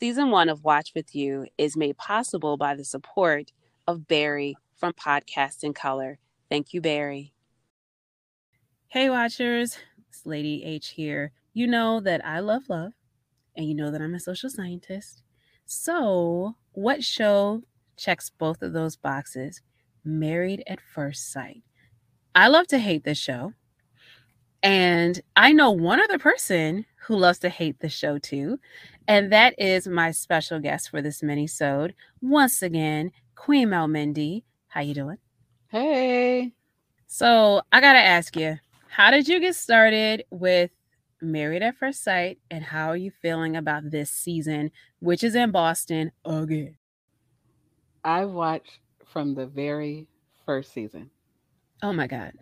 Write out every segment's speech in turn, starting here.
Season one of Watch With You is made possible by the support of Barry from Podcast in Color. Thank you, Barry. Hey, Watchers. It's Lady H here. You know that I love love, and you know that I'm a social scientist. So, what show checks both of those boxes? Married at First Sight. I love to hate this show. And I know one other person who loves to hate the show too, and that is my special guest for this mini-sode. Once again, Queen Melmendi. How you doing? Hey. So I gotta ask you, how did you get started with Married at First Sight, and how are you feeling about this season, which is in Boston again? I've watched from the very first season. Oh my god.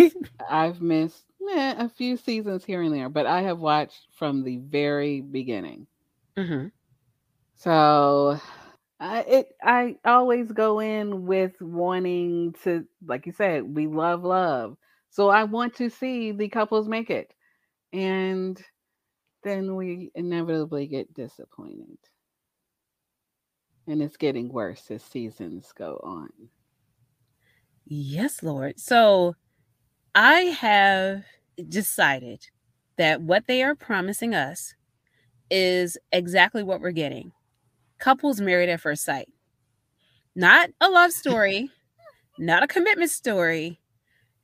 I've missed eh, a few seasons here and there, but I have watched from the very beginning. hmm So I it I always go in with wanting to, like you said, we love love. So I want to see the couples make it. And then we inevitably get disappointed. And it's getting worse as seasons go on. Yes, Lord. So I have decided that what they are promising us is exactly what we're getting couples married at first sight. Not a love story, not a commitment story.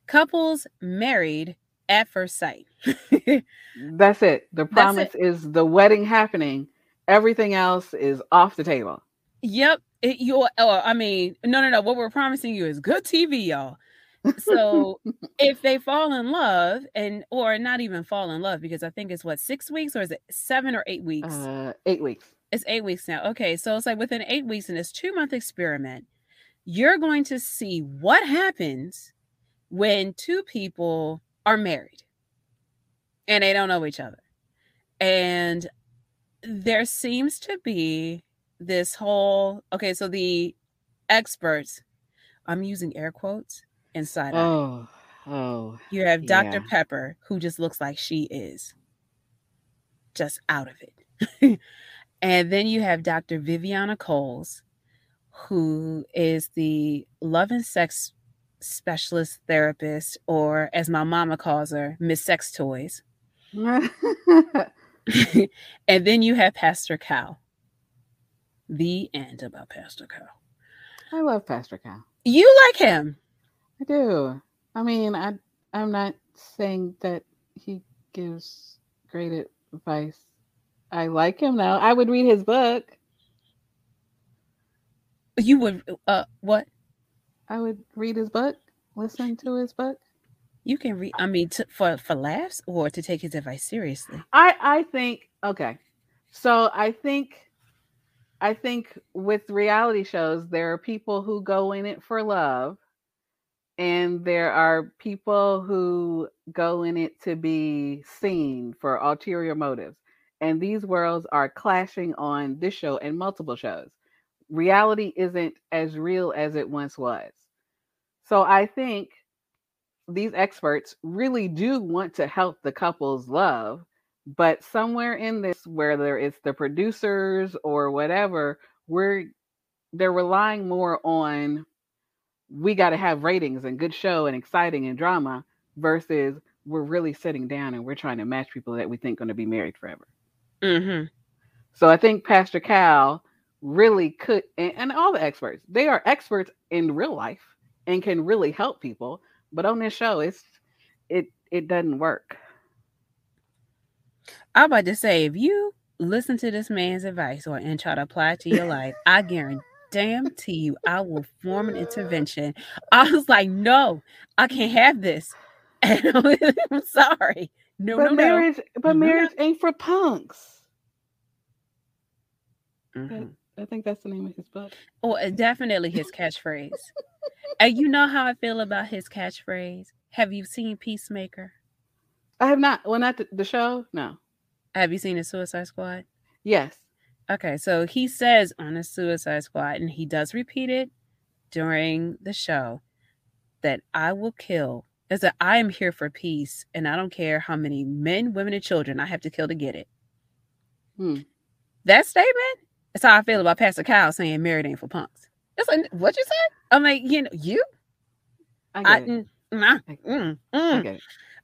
Couples married at first sight. That's it. The promise it. is the wedding happening. Everything else is off the table. Yep. It, you oh, I mean, no, no, no. What we're promising you is good TV, y'all. So if they fall in love and or not even fall in love, because I think it's what six weeks or is it seven or eight weeks? Uh, eight weeks. It's eight weeks now. Okay, so it's like within eight weeks in this two month experiment, you're going to see what happens when two people are married and they don't know each other. And there seems to be this whole okay, so the experts, I'm using air quotes inside. Oh, oh. You have Dr. yeah. Pepper, who just looks like she is just out of it. and then you have Dr. Viviana Coles, who is the love and sex specialist therapist, or as my mama calls her, Miss Sex Toys. and then you have Pastor Cal. The end about Pastor Cal. I love Pastor Cal. You like him. I do. I mean, I I'm not saying that he gives great advice. I like him now. I would read his book. You would uh what? I would read his book, listen to his book. You can read I mean to, for for laughs or to take his advice seriously. I I think okay. So I think I think with reality shows there are people who go in it for love and there are people who go in it to be seen for ulterior motives. And these worlds are clashing on this show and multiple shows. Reality isn't as real as it once was. So I think these experts really do want to help the couples love, but somewhere in this, whether it's the producers or whatever, we're they're relying more on we got to have ratings and good show and exciting and drama versus we're really sitting down and we're trying to match people that we think going to be married forever. Mm-hmm. So I think Pastor Cal really could, and, and all the experts, they are experts in real life and can really help people. But on this show, it's it it doesn't work. I'm about to say, if you listen to this man's advice or and try to apply it to your life, I guarantee you, I will form an intervention. I was like, no, I can't have this. And I'm sorry. No, but no, marriage, but No, no. marriage ain't for punks. Mhm. I think that's the name of his book. Or uh, definitely his catchphrase. and you know how I feel about his catchphrase. Have you seen Peacemaker? I have not. Well, not the, the show. No. Have you seen the Suicide Squad? Yes. Okay, so he says on a Suicide Squad, and he does repeat it during the show, that I will kill. Is that I am here for peace, and I don't care how many men, women, and children I have to kill to get it. Hmm. that statement is how I feel about Pastor Kyle saying married ain't for punks. It's like what you said. I'm like, you know, you. I I, it. mm, nah, I- mm, I mm. get it.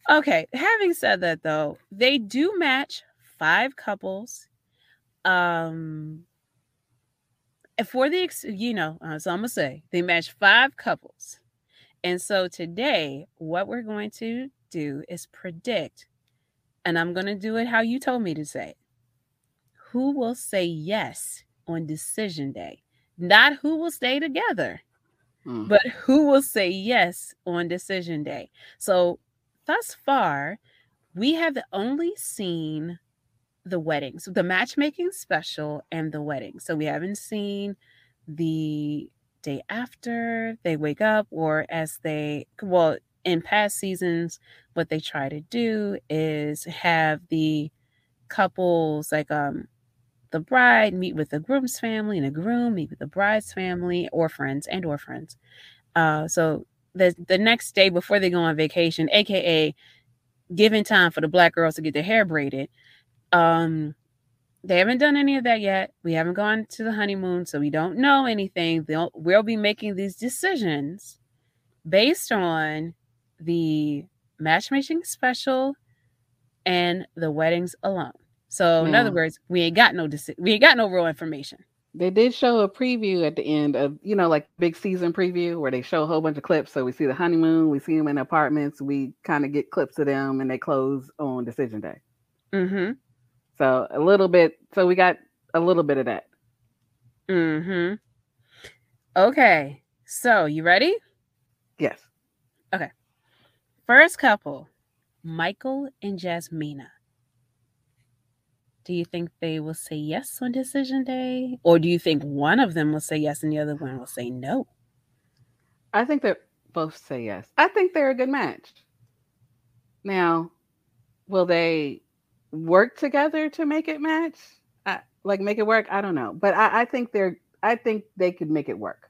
Okay. Having said that, though, they do match five couples. Um, and for the ex- you know, uh, so I'm gonna say they match five couples, and so today, what we're going to do is predict, and I'm gonna do it how you told me to say. it. Who will say yes on decision day? Not who will stay together Mm. but who will say yes on decision day? So, thus far, we have only seen the weddings, the matchmaking special, and the wedding. So, we haven't seen the day after they wake up, or as they, well, in past seasons, what they try to do is have the couples like um the bride meet with the groom's family and the groom meet with the bride's family or friends and or friends uh, so the the next day before they go on vacation, aka giving time for the black girls to get their hair braided. Um, they haven't done any of that yet. We haven't gone to the honeymoon, so we don't know anything. They'll we'll be making these decisions based on the matchmaking special and the weddings alone. So in other words, we ain't got no deci- we ain't got no real information. They did show a preview at the end of, you know, like big season preview where they show a whole bunch of clips. So we see the honeymoon, we see them in apartments, we kind of get clips of them and they close on decision day. Mm-hmm. So a little bit, so we got a little bit of that. Mm-hmm. Okay. So you ready? Yes. Okay. First couple, Michael and Jasmina. Do you think they will say yes on decision day? Or do you think one of them will say yes and the other one will say no? I think they both say yes. I think they're a good match. Now, will they work together to make it match? I, like make it work? I don't know, but I, I think they're. I think they could make it work.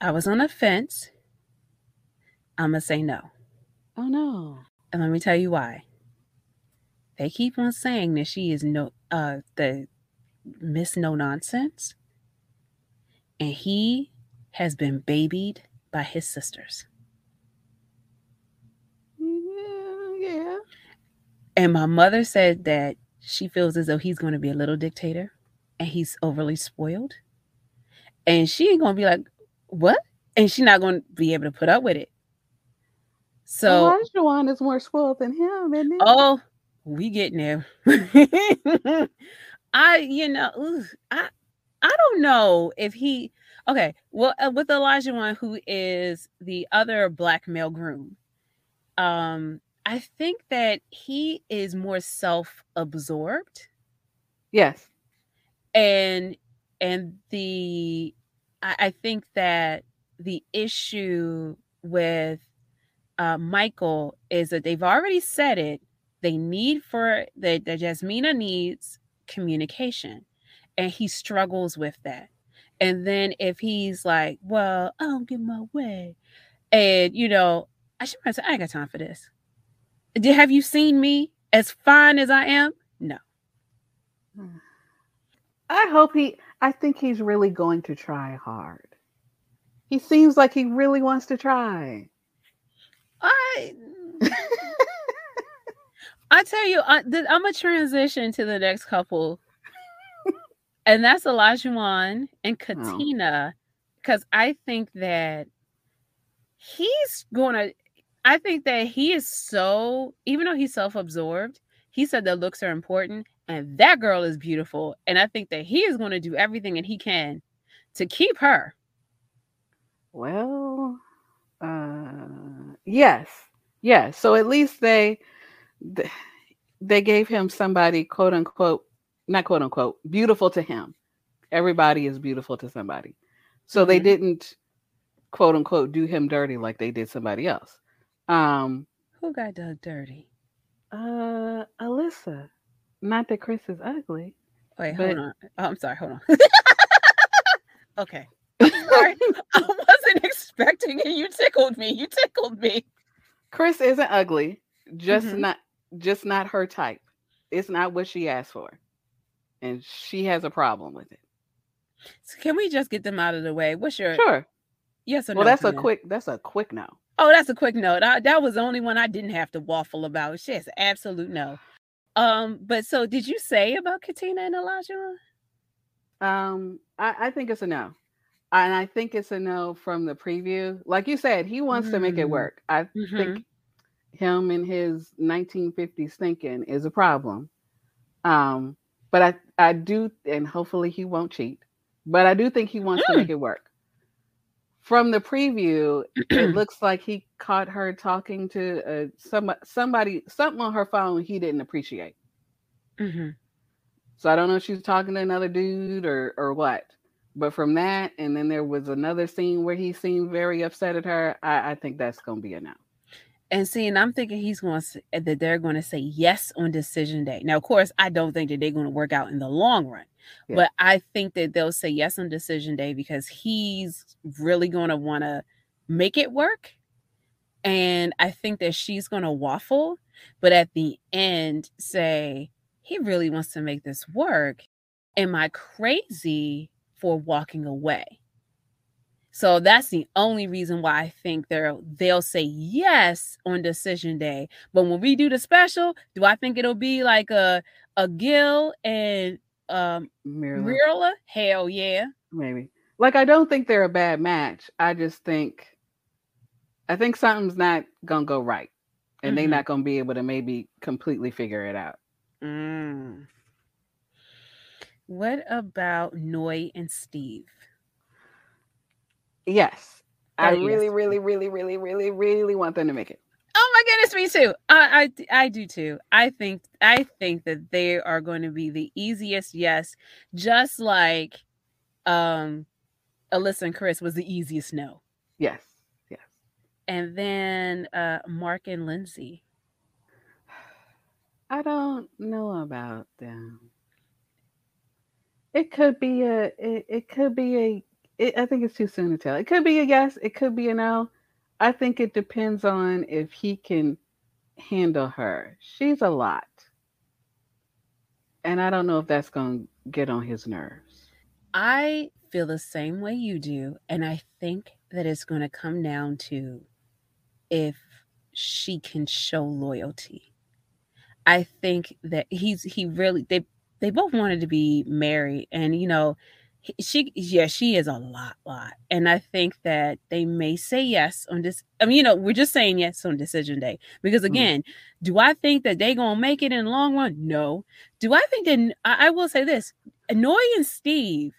I was on a fence. I'm to say no. Oh no! And let me tell you why. They keep on saying that she is no uh the Miss No Nonsense. And he has been babied by his sisters. Yeah, yeah. And my mother said that she feels as though he's going to be a little dictator and he's overly spoiled. And she ain't going to be like, what? And she's not going to be able to put up with it. So, Olajuwon is more spoiled than him, isn't he? oh, we getting there. I, you know, ooh, I, I don't know if he, okay, well, uh, with Olajuwon, who is the other black male groom, um, I think that he is more self-absorbed. Yes. and and the I, I think that the issue with uh, Michael is that they've already said it. They need for that that Jasmina needs communication, and he struggles with that. And then if he's like, "Well, I don't get my way," and you know, I should say, "I ain't got time for this." Did have you seen me as fine as I am? No. I hope he. I think he's really going to try hard. He seems like he really wants to try. I I tell you, I, I'm gonna transition to the next couple, and that's Olajuwon and oh. Katina, because I think that he's gonna. I think that he is so, even though he's self-absorbed, he said that looks are important, and that girl is beautiful, and I think that he is going to do everything that he can to keep her. Well, uh, yes, yes. So at least they they gave him somebody, quote unquote, not quote unquote, beautiful to him. Everybody is beautiful to somebody. So they Mhm. didn't, quote unquote, do him dirty like they did somebody else. Um, Who got dug dirty? uh, Alyssa. Not that Chris is ugly. Wait, But- hold on. Oh, I'm sorry. Hold on. okay. Sorry. I wasn't expecting it. You tickled me. You tickled me. Chris isn't ugly, just Mhm. not just not her type. It's not what she asked for. and she has a problem with it. So can we just get them out of the way? What's your Sure. Yes or Well, no? that's a that? quick. That's a quick no. Oh, that's a quick note. I, that was the only one I didn't have to waffle about. She has absolute no. Um, but so did you say about Katina and Elijah? Um, I, I think it's a no, and I think it's a no from the preview. Like you said, he wants to make it Mm. work. I Mhm. think him and his 1950s thinking is a problem. Um, but I I do, and hopefully he won't cheat. But I do think he wants to Mm. make it work. From the preview, it looks like he caught her talking to uh, some somebody something on her phone he didn't appreciate. Mhm. So I don't know if she's talking to another dude or or what. But from that, and then there was another scene where he seemed very upset at her. I, I think that's gonna be a no. And seeing, I'm thinking he's going to that they're going to say yes on decision day. Now, of course, I don't think that they're going to work out in the long run, But I think that they'll say yes on decision day because he's really going to want to make it work. And I think that she's going to waffle, but at the end say, he really wants to make this work. Am I crazy for walking away? So that's the only reason why I think they'll they'll say yes on decision day. But when we do the special, do I think it'll be like a a Gil and um Myrla? Hell yeah. maybe. Like I don't think they're a bad match. I just think I think something's not gonna go right. And they're Mhm. not gonna be able to maybe completely figure it out. Mm. What about Noi and Steve? Yes. I really, really, really, really, really, really want them to make it. Oh my goodness, me too. I, I I do too. I think I think that they are going to be the easiest yes, just like um Alyssa and Chris was the easiest no. Yes. Yes. And then uh Mark and Lindsay. I don't know about them. It could be a it, it could be a it, I think it's too soon to tell. It could be a yes, it could be a no. I think it depends on if he can handle her. She's a lot. And I don't know if that's going to get on his nerves. I feel the same way you do, and I think that it's going to come down to if she can show loyalty. I think that he's he really they they both wanted to be married, and you know she yeah she is a lot lot, and I think that they may say yes on this. I mean you know we're just saying yes on decision day because Mhm. again, do I think that they gonna make it in the long run? No. Do I think that I, I will say this? Noi and Steve,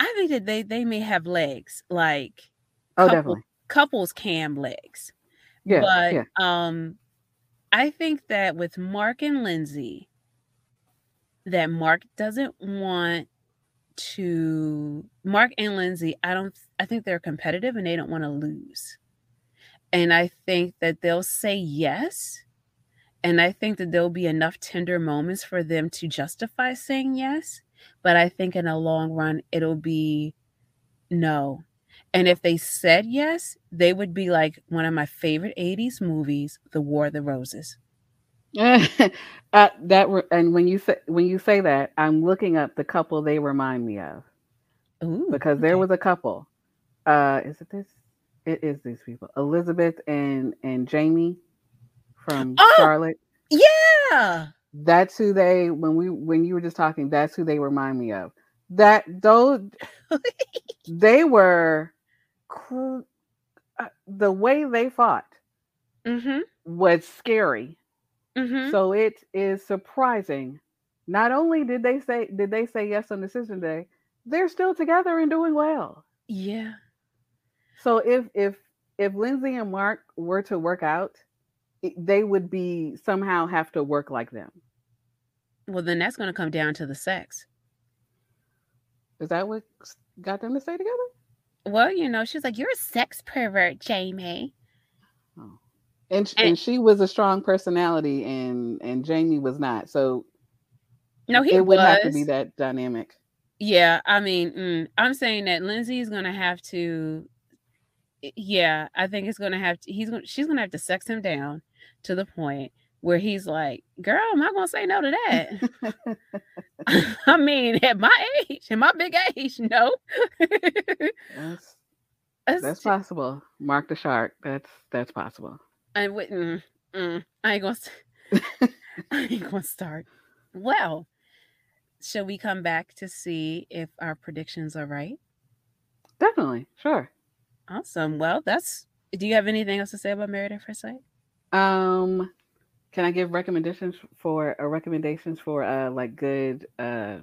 I think that they they may have legs like Oh, Couple- definitely. couples cam legs. Yeah. but yeah. um I think that with Mark and Lindsay, that Mark doesn't want to Mark and Lindsay, I don't I think they're competitive and they don't want to lose. And I think that they'll say yes. And I think that there'll be enough tender moments for them to justify saying yes. But I think in the long run, it'll be no. And if they said yes, they would be like one of my favorite 80s movies, The War of the Roses. uh, that re- and when you say when you say that, I'm looking up the couple they remind me of. Ooh, because there was a couple. Uh, is it this? It is these people, Elizabeth and and Jamie from Oh! Charlotte. Yeah. That's who they when we when you were just talking. That's who they remind me of. That those they were cr- uh, the way they fought Mm-hmm. was scary. Mm-hmm. So it is surprising. Not only did they say did they say yes on decision day, they're still together and doing well. Yeah. So if if if Lindsay and Mark were to work out, they would be somehow have to work like them. Well, then that's going to come down to the sex. Is that what got them to stay together? Well, you know, she's like, "You're a sex pervert, Jamie." Oh. And And- and she was a strong personality, and and Jamie was not. So No, he it would was. have to be that dynamic. Yeah, I mean, mm, I'm saying that Lindsay is going to have to. Yeah, I think it's going to have to. He's going. She's going to have to sex him down to the point where he's like, "Girl, am I gonna say no to that?" I mean, at my age, at my big age, no. that's, that's, that's possible. Mark the shark. That's that's possible. I wouldn't. Mm, mm, I ain't gonna. I ain't gonna start. Well, shall we come back to see if our predictions are right? Definitely. Sure. Awesome. Well, that's. Do you have anything else to say about Married at First Sight? Um, can I give recommendations for uh, recommendations for uh like good uh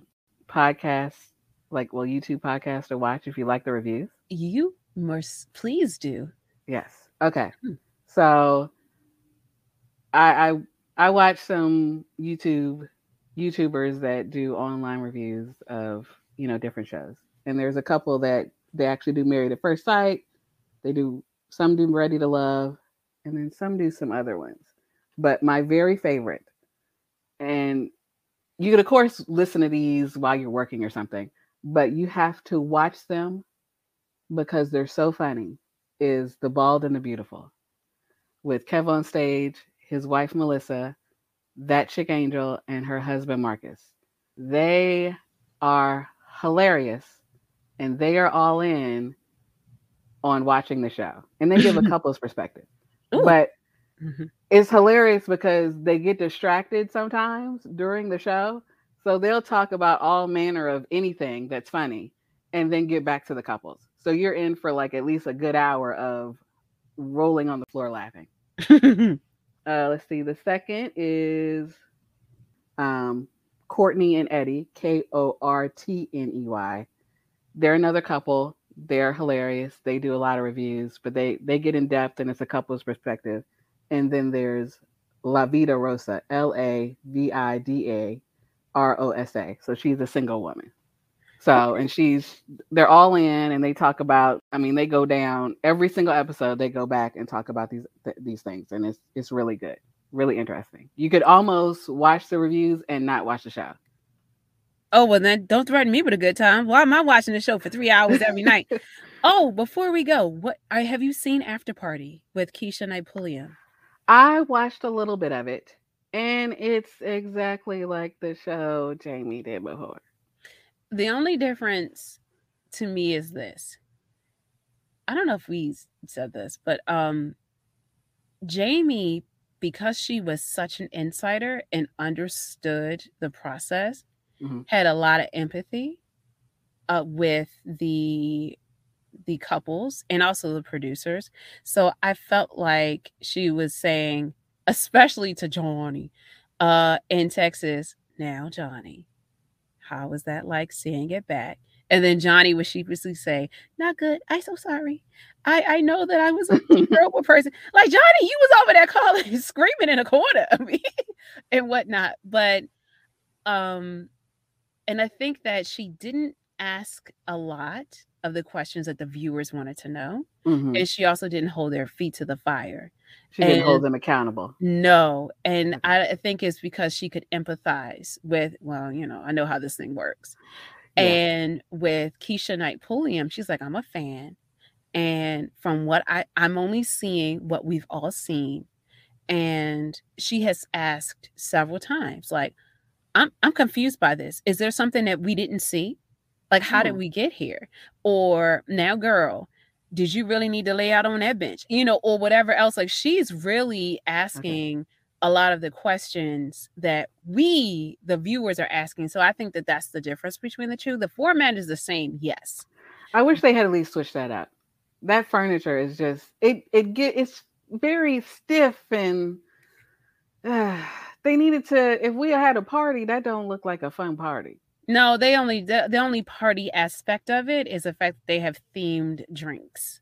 podcasts, like well YouTube podcast to watch if you like the reviews? You must please do. Yes. Okay. Hmm. So I I I watch some YouTube YouTubers that do online reviews of you know different shows, and there's a couple that they actually do Married at First Sight. They do some do Ready to Love, and then some do some other ones. But my very favorite, and you could of course listen to these while you're working or something, but you have to watch them because they're so funny. Is The Bald and the Beautiful with Kev on stage, his wife Melissa, that chick Angel, and her husband Marcus. They are hilarious and they are all in on watching the show and they give a couple's perspective. Ooh. But mm-hmm. it's hilarious because they get distracted sometimes during the show. So they'll talk about all manner of anything that's funny and then get back to the couples. So you're in for like at least a good hour of rolling on the floor laughing. uh, let's see. The second is um, Kortney and Eddie, K O R T N E Y. They're another couple. They're hilarious. They do a lot of reviews, but they they get in depth and it's a couple's perspective. And then there's La Vida Rosa, L A V I D A R O S A. So she's a single woman. So, and she's, they're all in and they talk about, I mean, they go down every single episode, they go back and talk about these, th- these things. And it's, it's really good, really interesting. You could almost watch the reviews and not watch the show. Oh, well, then don't threaten me with a good time. Why am I watching the show for three hours every night? oh, before we go, what I have you seen After Party with Knight Pulliam? I watched a little bit of it, and it's exactly like the show Jamie did before the only difference to me is this. I don't know if we said this, but um Jamie because she was such an insider and understood the process mm-hmm. had a lot of empathy uh, with the the couples and also the producers. So I felt like she was saying, especially to Johnny uh, in Texas, now, Johnny, how was that like seeing it back? And then Johnny would sheepishly say, Not good. I'm so sorry. I, I know that I was a terrible person. Like Johnny, you was over there calling screaming in a corner of me and whatnot. But um, and I think that she didn't ask a lot of the questions that the viewers wanted to know. Mm-hmm. And she also didn't hold their feet to the fire. She didn't hold them accountable. No. And okay. I think it's because she could empathize with, well, you know, I know how this thing works. Yeah. And with Keshia Knight Pulliam, she's like, I'm a fan. And from what I, I'm only seeing what we've all seen. And she has asked several times, like, I'm I'm confused by this. Is there something that we didn't see? Like, how did we get here? Or now, girl, did you really need to lay out on that bench? You know, or whatever else. Like she's really asking okay. a lot of the questions that we, the viewers, are asking. So I think that that's the difference between the two. The format is the same, yes. I wish they had at least switched that up. That furniture is just it. It get it's very stiff and. Uh, they needed to. If we had a party, that don't look like a fun party. No, they only the, the only party aspect of it is the fact that they have themed drinks.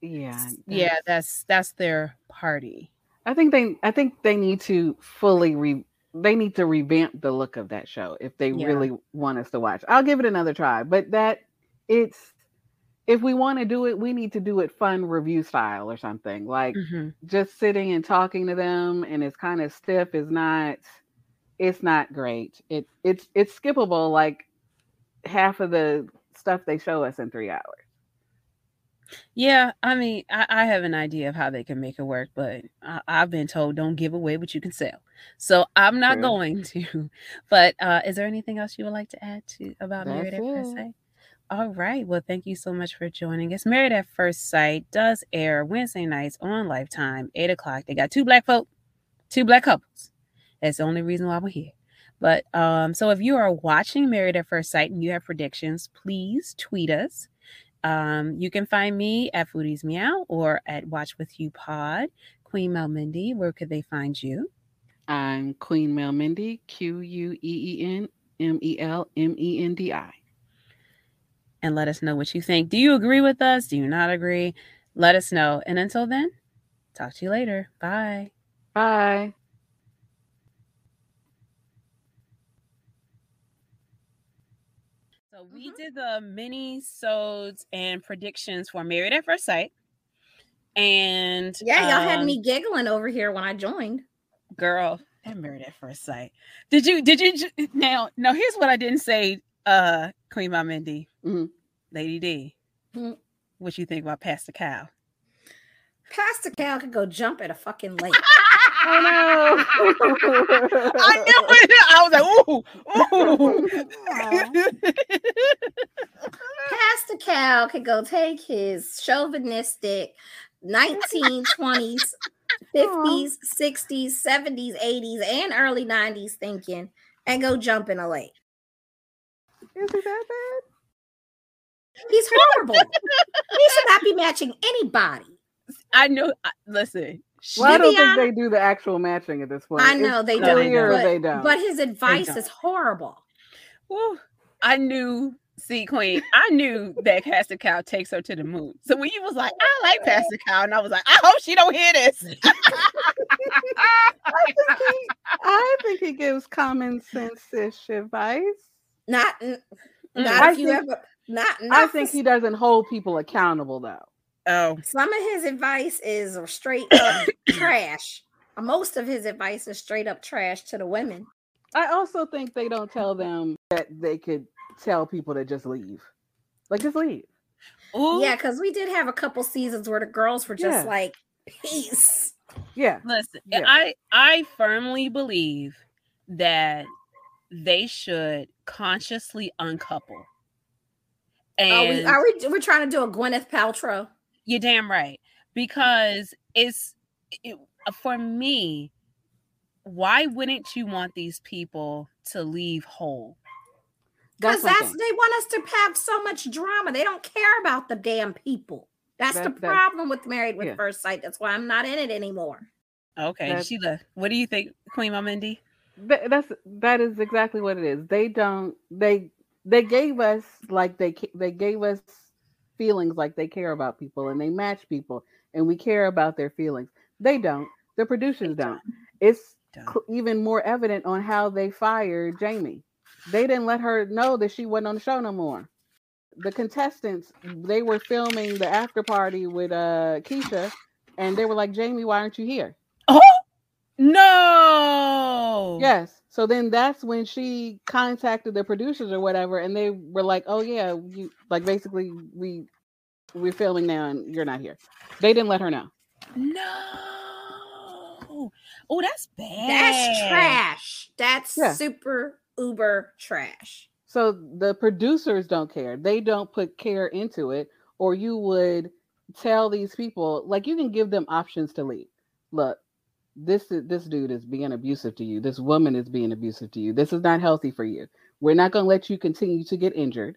Yeah. That's, yeah, that's that's their party. I think they I think they need to fully re they need to revamp the look of that show if they yeah. really want us to watch. I'll give it another try, but that it's if we want to do it, we need to do it fun review style or something. Like mm-hmm. just sitting and talking to them and it's kind of stiff is not it's not great. It it's it's skippable like half of the stuff they show us in three hours. Yeah, I mean, I, I, have an idea of how they can make it work, but I, have been told don't give away what you can sell. So I'm not True. going to. But uh, is there anything else you would like to add to about That's Married at First Sight? All right. Well, thank you so much for joining us. Married at First Sight does air Wednesday nights on Lifetime, 8 o'clock. They got two black folk, two black couples. That's the only reason why we're here. But um, so if you are watching Married at First Sight and you have predictions, please tweet us um, you can find me at Foodies Meow or at Watch With You Pod. Queen Melmendi, where could they find you? I'm Queen Melmendi, Q U E E N M E L M E N D I. And let us know what you think. Do you agree with us? Do you not agree? Let us know. And until then, talk to you later. Bye. Bye. We mm-hmm. did the mini sods and predictions for Married at First Sight. And yeah, y'all um, had me giggling over here when I joined. Girl, and Married at First Sight. Did you did you now now here's what I didn't say, uh Queen Mom Mindy. Mm-hmm. Lady D. Mm-hmm. What you think about Pastor Cal? Pastor Cal could go jump at a fucking lake. oh no! I knew it. I was like, ooh, ooh. Pastor Cal could go take his chauvinistic 1920s, 50s, 60s, 70s, 80s, and early 90s thinking and go jump in a lake. Is it that bad? He's horrible. he should not be matching anybody. I know. Listen. Well, I don't think they do the actual matching at this point. I know it's they don't. But, they don't. But his advice is horrible. Woo. I knew. See, Queen, I knew that Pastor Cow takes her to the moon. So when you was like, I like Pastor Cow, and I was like, I hope she don't hear this. I, think he, I think he gives common sense-ish advice. Not, not I if you think, ever. Not, not I think he doesn't hold people accountable though. Oh. Some of his advice is straight up trash. Most of his advice is straight up trash to the women. I also think they don't tell them that they could tell people to just leave. Like just leave. Ooh. Yeah, because we did have a couple seasons where the girls were just yeah. like, peace. Yeah. Listen, yeah. I I firmly believe that they should consciously uncouple. Oh, and are we, are we we're trying to do a Gwyneth Paltrow? You're damn right. Because it's it, uh, for me, why wouldn't you want these people to leave whole? Because that's, that's they want us to have so much drama. They don't care about the damn people. That's that, the problem that, with Married with yeah. First Sight. That's why I'm not in it anymore. Okay, that's, Sheila, what do you think, Queen Mom Mindy? That, that's that is exactly what it is. They don't. They they gave us like they they gave us feelings like they care about people and they match people and we care about their feelings. They don't. The producers don't. It's cl- even more evident on how they fired Jamie. They didn't let her know that she wasn't on the show no more. The contestants, they were filming the after party with uh Keshia, and they were like, Jamie, why aren't you here? Oh no. Yes. So then that's when she contacted the producers or whatever, and they were like, "Oh yeah, you like basically we we're filming now and you're not here." They didn't let her know. No. Oh, that's bad. That's trash. That's yeah. super uber trash. So the producers don't care. They don't put care into it, or you would tell these people like you can give them options to leave. Look, this this dude is being abusive to you. This woman is being abusive to you. This is not healthy for you. We're not going to let you continue to get injured.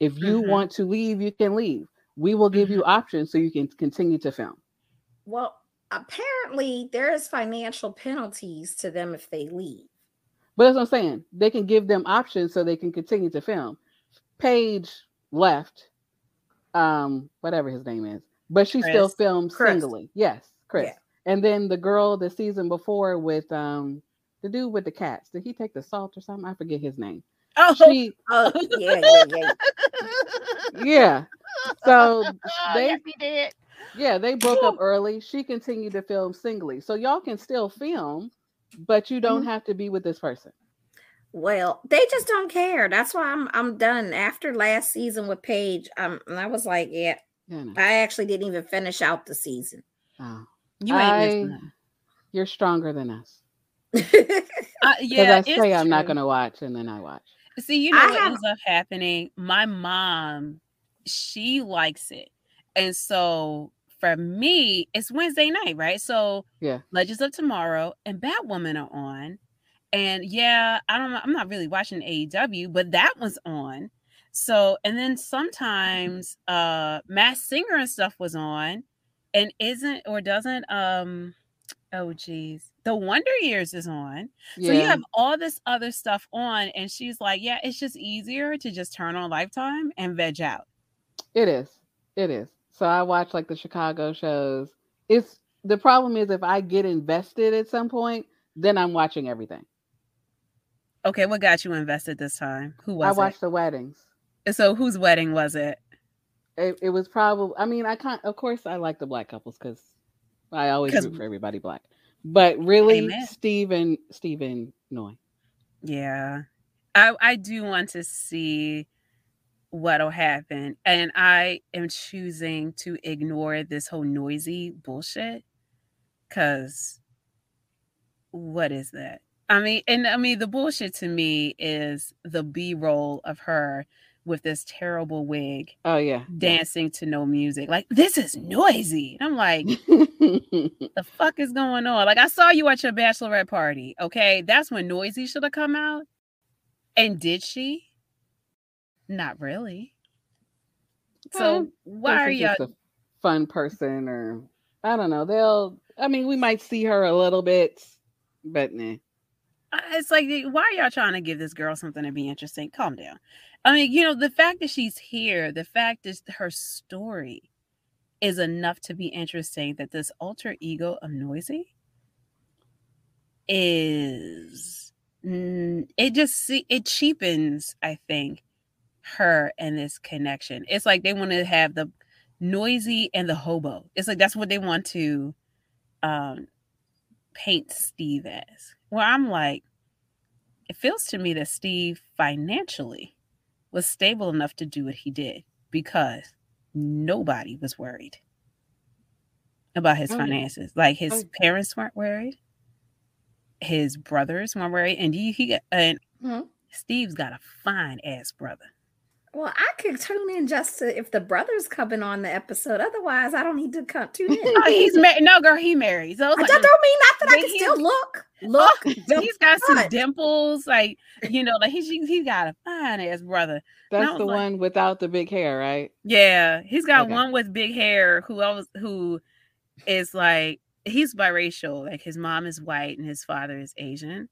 If you mm-hmm. want to leave, you can leave. We will give mm-hmm. you options so you can continue to film. Well, apparently there is financial penalties to them if they leave. But that's what I'm saying. They can give them options so they can continue to film. Paige left, um, whatever his name is, but she Chris. still filmed Chris. singly. Yes, Chris. Yeah. And then the girl the season before with um the dude with the cats. Did he take the salt or something? I forget his name. Oh, she, oh yeah, yeah, yeah. yeah. So they yes, did. Yeah, they broke up early. She continued to film singly. So y'all can still film, but you don't mm-hmm. have to be with this person. Well, they just don't care. That's why I'm I'm done. After last season with Paige, um, I was like, yeah, Yeah, no. I actually didn't even finish out the season. Oh. You ain't I- missing nothing. You're stronger than us. Uh, yeah, I it's say I'm not gonna watch and then I watch. See, you know I what have- ends up happening? My mom, she likes it. And so for me, it's Wednesday night, right? So Yeah. Legends of Tomorrow and Batwoman are on. And yeah, I don't know, I'm not really watching AEW, but that was on. So and then sometimes uh Masked Singer and stuff was on and isn't or doesn't um oh geez. The Wonder Years is on. Yeah. So you have all this other stuff on, and she's like, Yeah, it's just easier to just turn on Lifetime and veg out. It is. It is. So I watch like the Chicago shows. It's the problem is if I get invested at some point, then I'm watching everything. Okay, what got you invested this time? Who was I was watch the weddings. So whose wedding was it? It, it was probably. I mean, I can't. Of course, I like the black couples because I always root for everybody black. But really, Amen. Stephen Stephen Noi. Yeah. I I do want to see what'll happen. And I am choosing to ignore this whole noisy bullshit. Cause what is that? I mean, and I mean the bullshit to me is the B-roll of her with this terrible wig Oh yeah. dancing to no music. Like this is noisy. I'm like, the fuck is going on? Like I saw you at your bachelorette party. Okay, that's when Noisy should have come out. And did she? Not really. So why are just a fun person, or I don't know. They'll. I mean, we might see her a little bit, but nah. It's like why are y'all trying to give this girl something to be interesting? Calm down. I mean, you know, the fact that she's here, the fact is her story is enough to be interesting. That this alter ego of Noisy is it just it cheapens i think her and this connection it's like they want to have the noisy and the hobo it's like that's what they want to um paint steve as. Well i'm like it feels to me that steve financially was stable enough to do what he did because nobody was worried about his Oh, finances. Like his Oh, parents weren't worried. His brothers weren't worried. And he, he and Mhm. steve's got a fine ass brother Well, I could tune in just to if the brother's coming on the episode. Otherwise, I don't need to come tune in. oh, he's married no girl he married so I like, just don't mean not that I can he's- still look. Look. oh, he's got some dimples like you know like he's he's got a fine ass brother That's the like- one without the big hair, right? Yeah, he's got Okay. one with big hair who else who is like he's biracial. Like his mom is white and his father is Asian.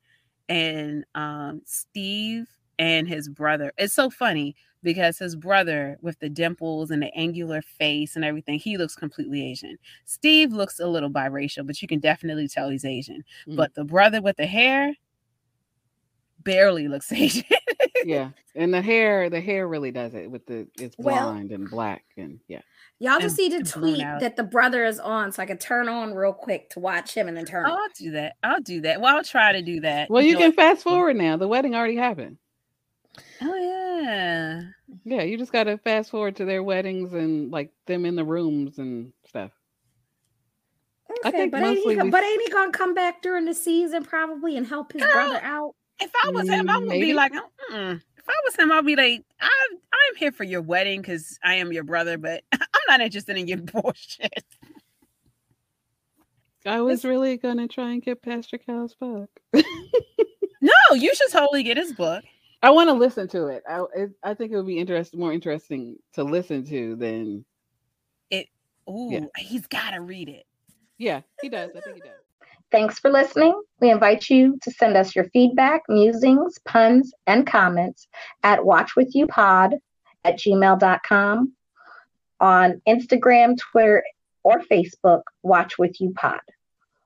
And um Steve and his brother. It's so funny because his brother with the dimples and the angular face and everything, he looks completely Asian. Steve looks a little biracial, but you can definitely tell he's Asian. Mm. But the brother with the hair barely looks Asian. yeah, and the hair, the hair really does it with the it's Well- and black and yeah. Y'all just And- need to tweet that the brother is on so I can turn on real quick to watch him and then turn. I'll do that. I'll do that. Well, I'll try to do that. Well, you know, can fast forward now. The wedding already happened. Oh yeah. Yeah, you just gotta fast forward to their weddings and like them in the rooms and stuff. I Okay, think but ain't, he, we- but ain't he gonna come back during the season probably and help his Girl, brother uh, out? If I was him, I would Maybe. be mm-hmm. like, Mm-mm. if I was him, I'd be like, I'm I'm here for your wedding because I am your brother, but I'm not interested in your bullshit. I was really gonna try and get Pastor Cal's book. No, you should totally get his book. I want to listen to it. I it, I think it would be interest more interesting to listen to than it. Ooh, he's gotta read it. yeah, he does. I think he does. Thanks for listening. We invite you to send us your feedback, musings, puns, and comments at watchwithyoupod at gmail.com on Instagram, Twitter, or Facebook, Watch With You Pod.